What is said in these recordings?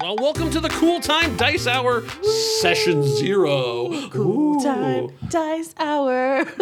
Well, welcome to the Cool Time Dice Hour Session Zero. Cool Ooh. time dice hour.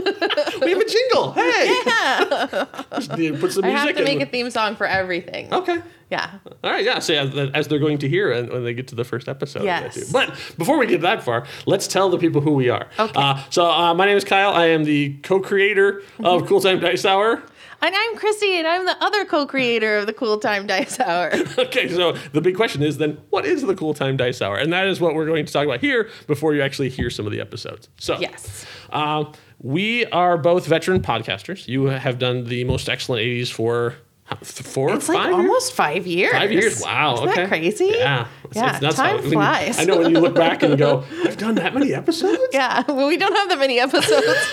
We have a jingle. Hey. To put some music I have to make a theme song for everything. Okay. Yeah. All right, yeah. So as, as they're going to hear when they get to the first episode. Yes. But before we get that far, let's tell the people who we are. Okay. Uh, so uh, my name is Kyle. I am the co-creator of Cool Time Dice Hour. And I'm Krissy, and I'm the other co-creator of the Cool Time Dice Hour. Okay, so the big question is then, what is the Cool Time Dice Hour? And that is what we're going to talk about here before you actually hear some of the episodes. So Yes. Um, we are both veteran podcasters. You have done the most excellent 80s for four, It's like five years? almost five years. Five years. Wow. Isn't okay. that crazy? Yeah. Yeah, it's time how- flies. I know when you look back and go, I've done that many episodes? Yeah. Well, we don't have that many episodes,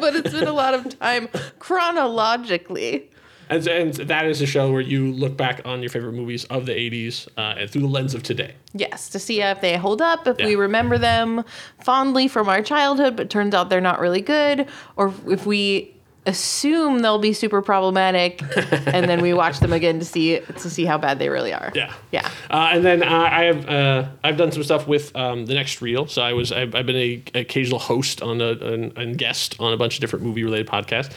but it's been a lot of time chronologically. And, and that is a show where you look back on your favorite movies of the 80s uh, and through the lens of today. Yes, to see if they hold up, if we remember them fondly from our childhood, but turns out they're not really good, or if we assume they'll be super problematic, and then we watch them again to see to see how bad they really are. Yeah. Yeah. Uh, and then uh, I have uh, I've done some stuff with um, the next reel. So I was I've, I've been a occasional host on a and, and guest on a bunch of different movie related podcasts.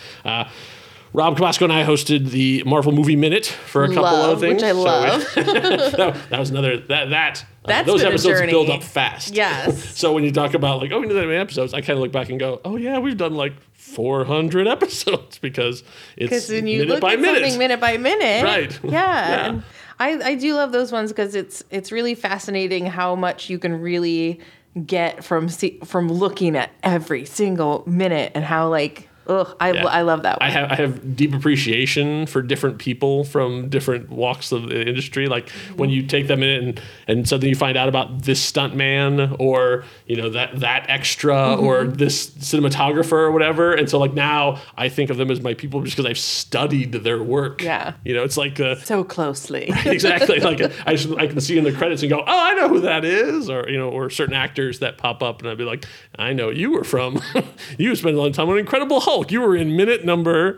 Rob Cabasco and I hosted the Marvel Movie Minute for a couple Love, of things. which I So we- love. that, that was another that that uh, those episodes build up fast. Yes. So when you talk about like oh we did that many episodes, I kind of look back and go oh yeah we've done like 400 episodes because it's when you minute look by at minute. something minute by minute, Right. Yeah, Yeah. and I I do love those ones because it's it's really fascinating how much you can really get from see, from looking at every single minute and how like ugh I Yeah. I love that one. I have I have deep appreciation for different people from different walks of the industry. Like when you take them in and, and suddenly you find out about this stunt man or you know that that extra Mm-hmm. or this cinematographer or whatever. And so like now I think of them as my people just because I've studied their work. Yeah. You know, it's like uh, so closely. exactly like I, just, I can see in the credits and go, oh, I know who that is, or you know, or certain actors that pop up, and I'd be like, I know you were from, you spent a lot of time on Incredible Hulk. You were in minute number.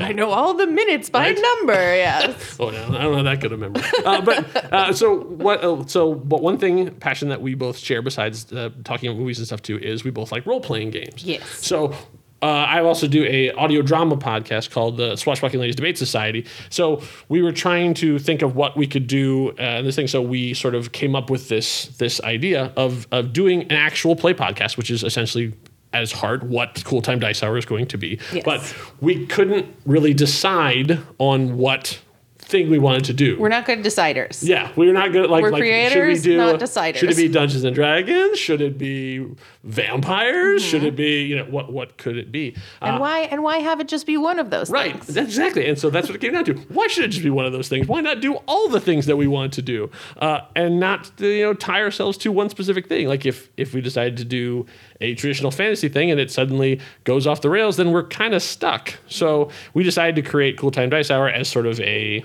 I know all the minutes by Right. number. Yes. Oh no, I don't know that good a memory. Uh, but uh, so what? Uh, so but one thing, passion that we both share besides uh, talking about movies and stuff too, is we both like role playing games. Yes. So. Uh, I also do a audio drama podcast called the Swashbuckling Ladies Debate Society. So we were trying to think of what we could do uh, this thing. So we sort of came up with this this idea of of doing an actual play podcast, which is essentially as hard what Cool Time Dice Hour is going to be. Yes. But we couldn't really decide on what thing we wanted to do. We're not good deciders. yeah, we're not good. Like, We're like creators, should we do? not deciders. Should it be Dungeons and Dragons? Should it be vampires? Should Mm-hmm. it be you know what? What could it be? And Uh, why and why have it just be one of those Right, things? exactly. And so that's what it came down to. Why should it just be one of those things? Why not do all the things that we want to do, uh, and not you know tie ourselves to one specific thing? Like if if we decided to do a traditional fantasy thing and it suddenly goes off the rails, then we're kind of stuck. So we decided to create Cool Time Dice Hour as sort of a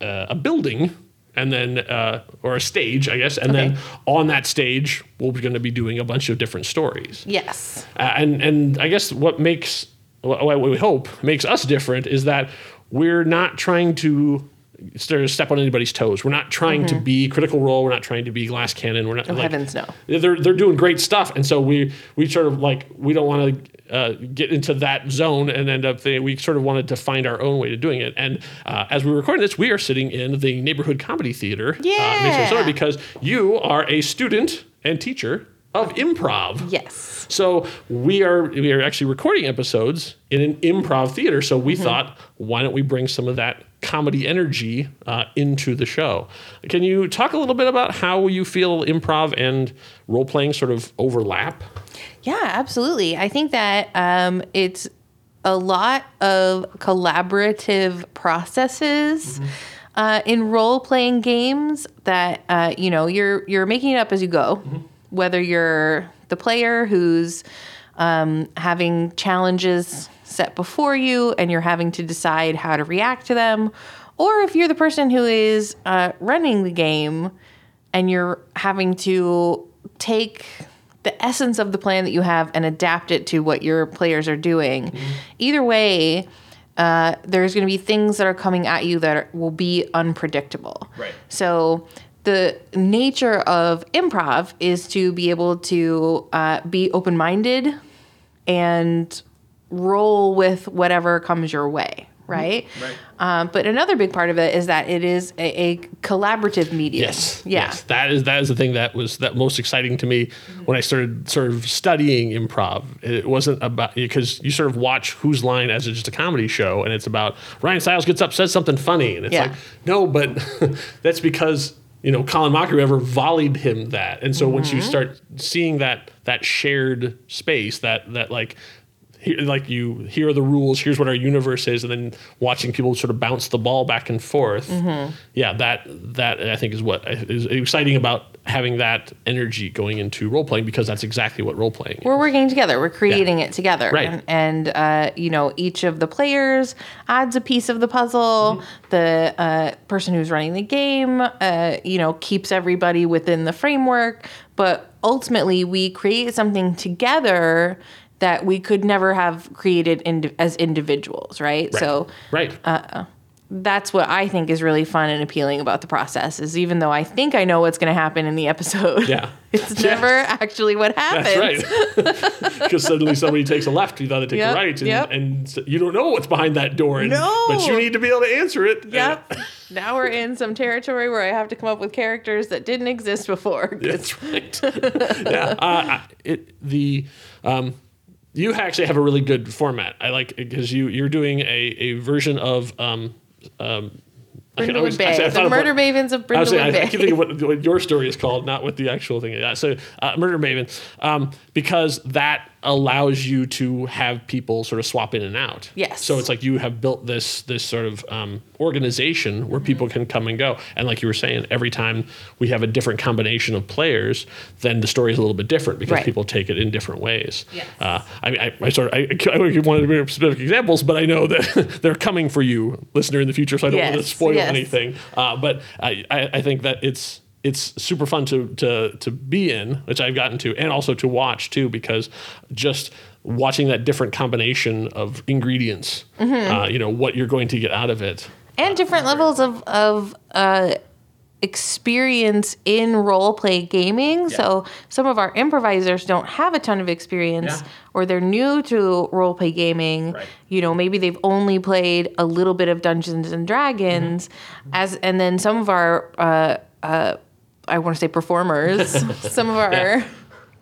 uh, a building. And then, uh, or a stage, I guess. And then on that stage, we're going to be doing a bunch of different stories. Yes. Uh, and and I guess what makes what we hope makes us different is that we're not trying to of step on anybody's toes. We're not trying to be Critical Role. We're not trying to be Glass Cannon. We're not. Oh, like, heavens no. They're they're doing great stuff, and so we we sort of like we don't want to. Uh, get into that zone and end up we sort of wanted to find our own way to doing it. And uh, as we were recording this, we are sitting in the neighborhood comedy theater. uh, Yeah. Minnesota, because you are a student and teacher of improv. Yes. So we are we are actually recording episodes in an improv theater. So we thought, why don't we bring some of that comedy energy uh, into the show? Can you talk a little bit about how you feel improv and role playing sort of overlap? Yeah, absolutely. I think that um, it's a lot of collaborative processes uh, in role playing games that uh, you know you're you're making it up as you go, whether you're the player who's um, having challenges set before you and you're having to decide how to react to them, or if you're the person who is uh, running the game and you're having to take the essence of the plan that you have and adapt it to what your players are doing. Either way, uh, there's going to be things that are coming at you that are, will be unpredictable. Right. So the nature of improv is to be able to uh, be open minded and roll with whatever comes your way. Right. Right. Um, but another big part of it is that it is a, a collaborative medium. Yes. Yeah. Yes. That is that is the thing that was that most exciting to me when I started sort of studying improv. It wasn't about because you sort of watch Whose Line as just a comedy show, and it's about Ryan Stiles gets up, says something funny, and it's Yeah. like no, but that's because you know Colin Mochrie ever volleyed him that, and so once you Mm-hmm. start seeing that that shared space, that that like here, like you here are the rules here's what our universe is and then watching people sort of bounce the ball back and forth Mm-hmm. yeah that that i think is what is exciting about having that energy going into role playing because that's exactly what role playing is. we're working together. We're creating it together, Right. and, and uh, you know each of the players adds a piece of the puzzle. Mm-hmm. The uh, person who's running the game, uh, you know, keeps everybody within the framework. But ultimately, we create something together that we could never have created indi- as individuals, right? Right. So right that's what I think is really fun and appealing about the process. Is even though I think I know what's going to happen in the episode, Yeah. it's Yeah. never actually what happens. that's right because suddenly somebody takes a left you thought they take Yep, a right and, yep. and you don't know what's behind that door and, No. but you need to be able to answer it Yep. now we're in some territory where I have to come up with characters that didn't exist before. That's right. yeah. Uh, it the um, you actually have a really good format. I like because you you're doing a, a version of um, um, Brindlewood always- Bay. actually, the of what- Murder Mavens of I saying, Brindlewood I, Bay. I keep thinking what, what your story is called, not what the actual thing is. So, uh, Murder Maven, um, because that allows you to have people sort of swap in and out. Yes. So it's like you have built this this sort of um, organization where people can come and go. And like you were saying, every time we have a different combination of players, then the story is a little bit different because Right. people take it in different ways. Yes. Uh, I mean, I, I sort of I, I wanted to bring up specific examples, but I know that they're coming for you, listener, in the future. So I don't want to spoil yes. anything. Uh, but I, I, I think that it's it's super fun to to to be in, which I've gotten to, and also to watch too, because just watching that different combination of ingredients, Mm-hmm. uh, you know, what you're going to get out of it. and different levels of of uh, experience in role play gaming. So some of our improvisers don't have a ton of experience, Yeah. or they're new to role play gaming. Right. You know, maybe they've only played a little bit of Dungeons and Dragons, Mm-hmm. as and then some of our uh, uh, I want to say performers, some of our.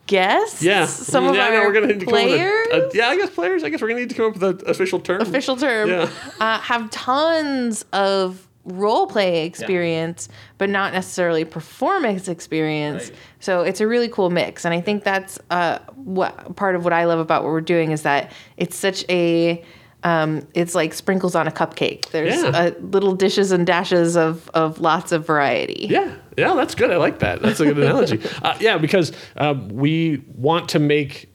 Guests, Yeah, some of yeah, our we're gonna come a- players, a- yeah, I guess players. I guess we're gonna need to come up with an official term. official term, Yeah. uh, have tons of role play experience, but not necessarily performance experience. Right. So it's a really cool mix, and I think that's uh, what part of what I love about what we're doing is that it's such a um, it's like sprinkles on a cupcake. There's Yeah. uh, little dishes and dashes of of lots of variety. Yeah, yeah, that's good. I like that. That's a good analogy. Uh, yeah, because um, we want to make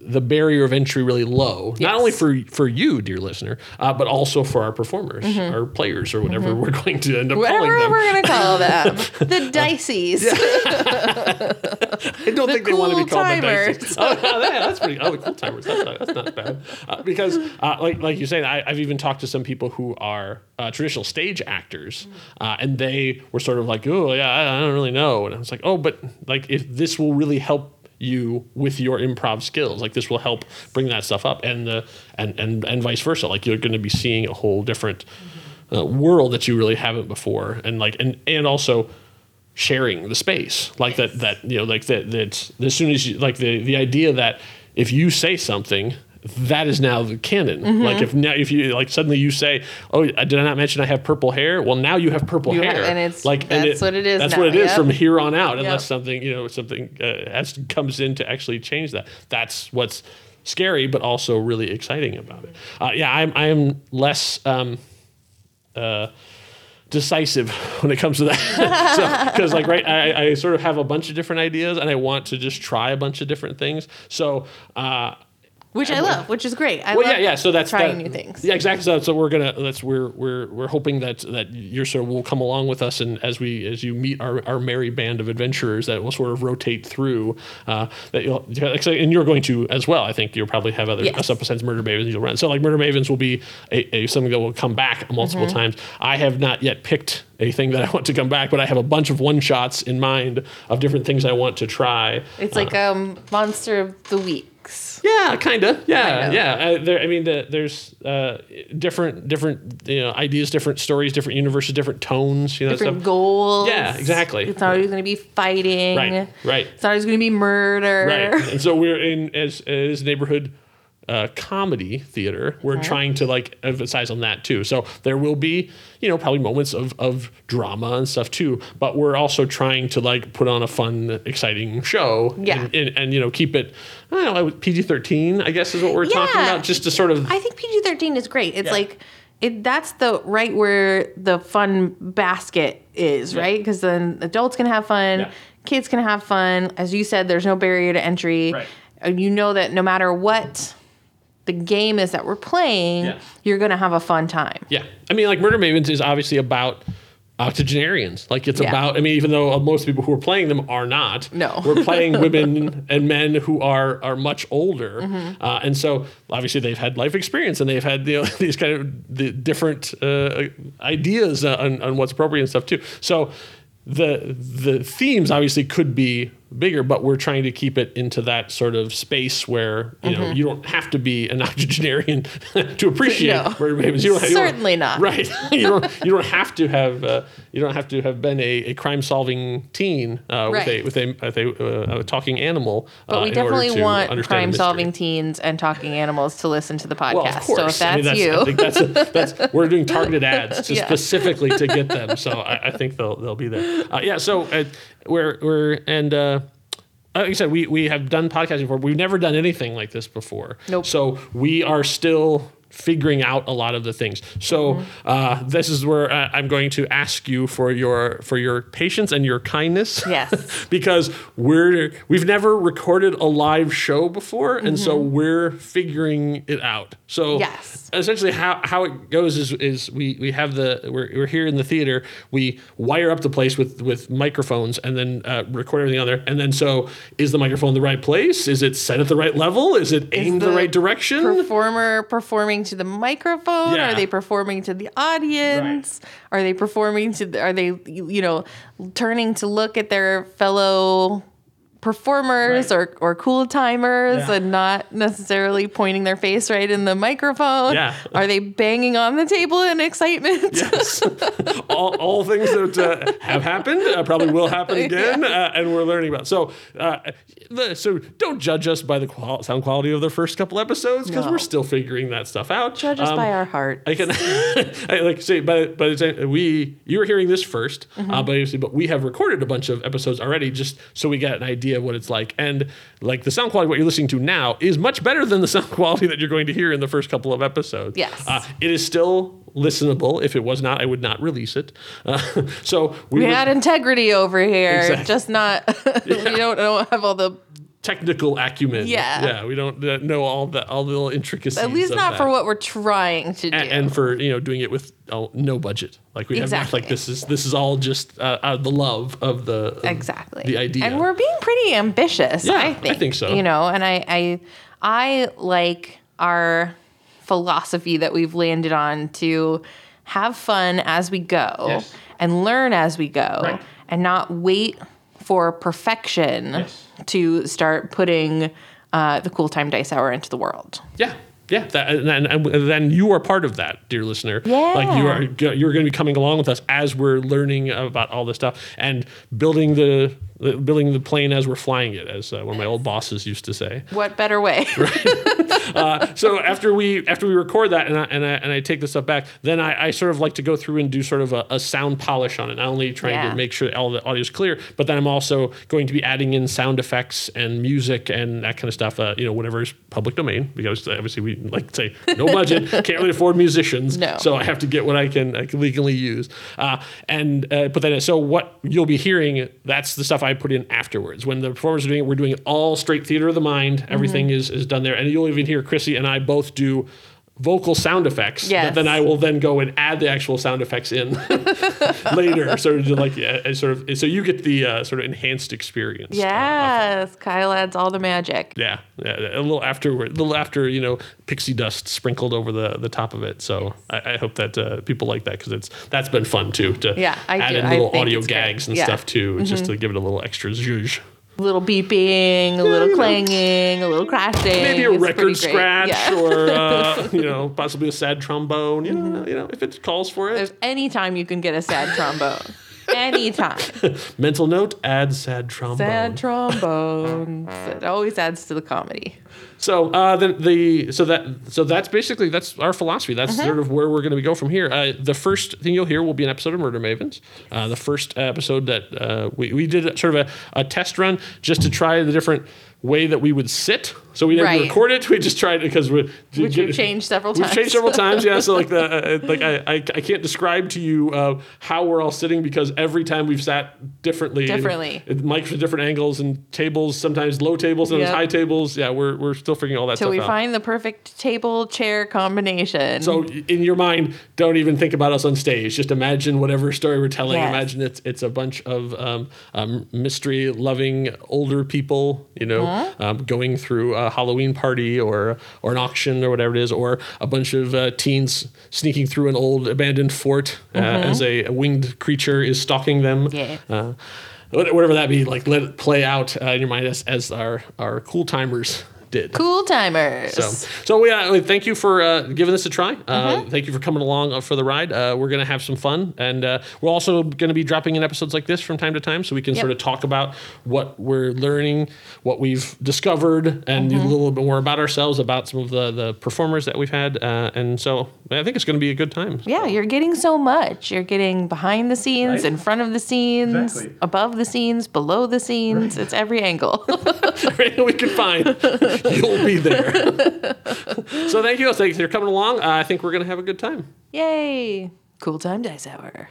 the barrier of entry really low, not only for for you, dear listener, uh, but also for our performers, our players, or whatever we're going to end up calling Whatever them. we're gonna call them, the dices. I don't the think they want to be cool called the timers. dice. Oh, yeah, that's pretty. Oh, the cool timers. That's not, that's not bad. Uh, because, uh, like like you're saying, I, I've even talked to some people who are uh, traditional stage actors, uh, and they were sort of like, "Oh, yeah, I, I don't really know." And I was like, "Oh, but like if this will really help." You with your improv skills. Like this will help bring that stuff up and the and and and vice versa. Like you're going to be seeing a whole different uh, world that you really haven't before. And like and and also sharing the space. Like that that you know like that that as soon as you like the the idea that if you say something that is now the canon Mm-hmm. like if now if you like suddenly you say oh did i not mention i have purple hair well now you have purple You ha- hair and it's- like that's what it is that's now, what it is yep. from here on out unless Yep. something you know something uh, has comes in to actually change that that's what's scary but also really exciting about it uh, yeah i'm i'm less um uh decisive when it comes to that. so, because like right, I, I sort of have a bunch of different ideas, and I want to just try a bunch of different things. So, uh, which I love, which is great. I Well, love yeah, yeah. So that's trying that- new things. Yeah, exactly. So, so we're gonna that's we're we're we're hoping that that you're sort of will come along with us, and as we as you meet our, our merry band of adventurers, that will sort of rotate through. Uh, that you'll and you're going to as well. I think you'll probably have other Yes. stuff besides Murder Mavens you'll run. So like Murder Mavens will be a, a something that will come back multiple Mm-hmm. times. I have not yet picked a thing that I want to come back, but I have a bunch of one shots in mind of different things I want to try. It's like um, monster of the weeks. Yeah, kind of. Yeah, Kind of. yeah. Uh, there, I mean, the, there's uh, different, different, you know, ideas, different stories, different universes, different tones. You know, Different stuff. goals. Yeah, exactly. It's not always going to be fighting. Right, right. It's not always going to be murder. Right. And so we're in as as neighborhood uh, comedy theater. We're trying to like emphasize on that too. So there will be, you know, probably moments of of drama and stuff too. But we're also trying to like put on a fun, exciting show. Yeah. And, and, and you know, keep it. I don't know, PG thirteen. I guess is what we're talking about. Just to sort of. I think PG thirteen is great. It's Yeah. like it. That's the right where the fun basket is, Yeah. right? Because then adults can have fun, Yeah. kids can have fun. As you said, there's no barrier to entry. Right. You know that no matter what the game is that we're playing, Yeah. you're gonna have a fun time. Yeah, I mean, like Murder Mavens is obviously about octogenarians. Like it's Yeah. about. I mean, even though most people who are playing them are not. No. we're playing women and men who are are much older, Mm-hmm. uh, and so obviously they've had life experience and they've had you know, these kind of the different uh, ideas on, on what's appropriate and stuff too. So. The the themes obviously could be bigger, but we're trying to keep it into that sort of space where you Mm-hmm. know you don't have to be an octogenarian to appreciate No. Murder Mavens. You don't, you don't- Certainly not. Right. you don't you don't have to have uh, you don't have to have been a, a crime solving teen uh, Right. with a with a, with a, uh, a talking animal. But uh, we definitely want crime solving teens and talking animals to listen to the podcast. Well, of course. So if that's, I mean, that's, you, I think that's, a, that's we're doing targeted ads to Yeah. specifically to get them. So I, I think they'll they'll be there. Uh, yeah. So uh, we're we're and. Uh, like I said, we, we have done podcasting before. We've never done anything like this before. Nope. So we are still figuring out a lot of the things. So Mm-hmm. uh, this is where uh, I'm going to ask you for your for your patience and your kindness. Yes. because we're we've never recorded a live show before, and so we're figuring it out. So Mm-hmm. Yes. essentially how, how it goes is is we, we have the we're, we're here in the theater we wire up the place with with microphones and then uh, record everything on there and then so is the microphone the right place is it set at the right level is it aimed the, the right direction performer performing to the microphone? Yeah. Are they performing to the audience? Are they performing to? The, are they you know turning to look at their fellow performers Right. or or cool timers Yeah. and not necessarily pointing their face right in the microphone? Yeah. Are they banging on the table in excitement? yes all, all things that uh, have happened uh, probably will happen again uh, and we're learning about so uh, the, so don't judge us by the qual- sound quality of the first couple episodes because No. we're still figuring that stuff out Judge us Um, by our heart. I can, I like say, but but it's, uh, we you were hearing this 1st Mm-hmm. uh, but but we have recorded a bunch of episodes already, just so we get an idea of what it's like. And like the sound quality, what you're listening to now, is much better than the sound quality that you're going to hear in the first couple of episodes. Yes. uh, it is still listenable. If it was not, I would not release it. Uh, so we, we would- had integrity over here, Exactly. just not. we don't, don't have all the technical acumen. Yeah. yeah, we don't uh, know all the all the little intricacies. at least not that. for what we're trying to do. and, and for you know doing it with oh, no budget like we have like this is this is all just uh, out of the love of the of exactly the idea and we're being pretty ambitious Yeah, i I think think so. you know and i i i like our philosophy that we've landed on to have fun as we go Yes. and learn as we go Right. and not wait for perfection Yes. to start putting uh, the cool time dice hour into the world yeah yeah that, and, then- and then you are part of that dear listener Yeah. like you are, you're going to be coming along with us as we're learning about all this stuff and building the the- building the plane as we're flying it as uh, one of my old bosses used to say what better way so after we after we record that and I, and I, and I take this stuff back, then I, I sort of like to go through and do sort of a, a sound polish on it. Not only trying Yeah. to make sure all the audio is clear, but then I'm also going to be adding in sound effects and music and that kind of stuff. Uh, you know, whatever is public domain because obviously we like to say no budget, can't really afford musicians. No. So I have to get what I can, I can legally use. Uh, and uh, put that in. So what you'll be hearing, that's the stuff I I put in afterwards. When the performers are doing it, we're doing it all straight theater of the mind. Everything mm-hmm. is, is done there. And you'll even hear Krissy and I both do vocal sound effects Yes. then I will then go and add the actual sound effects in later. Sort of like, yeah, sort of, so you get the uh, sort of enhanced experience. Yes, Kyle adds all the magic. Yeah, yeah, a little afterward, a little after you know pixie dust sprinkled over the the top of it. So I, I hope that uh, people like that because it's that's been fun too to Yeah, I add do. in little audio it's great. gags and Yeah. Mm-hmm. stuff too, just to give it a little extra zhuzh. A little beeping, a little know. clanging, a little crashing. Maybe a It's record scratch Yeah. or uh, you know possibly a sad trombone. You Mm-hmm. know, you know if it calls for it. There's any time you can get a sad trombone. Anytime. Mental note: add sad trombone. Sad trombones. It always adds to the comedy. So uh, then the so that so that's basically that's our philosophy. That's Mm-hmm. sort of where we're going to go from here. Uh, the first thing you'll hear will be an episode of Murder Mavens. Uh, the first episode that uh, we we did sort of a, a test run just to try the different way that we would sit. So we didn't Right. record it. We just tried it because we Which we've changed several times. We've changed several times. Yeah. So like the uh, like I, I I can't describe to you uh, how we're all sitting because every time we've sat differently. Differently. And mics with different angles and tables. Sometimes low tables, sometimes Yep. high tables. Yeah, we're we're still figuring all that Till stuff we out. find the perfect table chair combination. So in your mind, don't even think about us on stage. Just imagine whatever story we're telling. Yes. Imagine it's it's a bunch of um, um, mystery loving older people, you know, Uh-huh. um, going through a Halloween party or or an auction or whatever it is, or a bunch of uh, teens sneaking through an old abandoned fort uh, as a, a winged creature is stalking them. Mm-hmm. Yeah. Uh, whatever that be, like let it play out uh, in your mind as, as our our cool timers did. cool timers. So, so yeah, thank you for uh, giving this a try. Uh, Mm-hmm. Thank you for coming along uh, for the ride. Uh, we're gonna have some fun, and uh, we're also gonna be dropping in episodes like this from time to time, so we can Yep. sort of talk about what we're learning, what we've discovered, and Mm-hmm. a little bit more about ourselves, about some of the the performers that we've had, uh, and so I think it's gonna be a good time. yeah, you're getting so much. You're getting behind the scenes, Right. in front of the scenes, Exactly. above the scenes, below the scenes. It's every angle. Everything we can find, you'll be there. so thank you. Thanks for coming along. Uh, I think we're gonna have a good time. Yay! Cool time dice hour.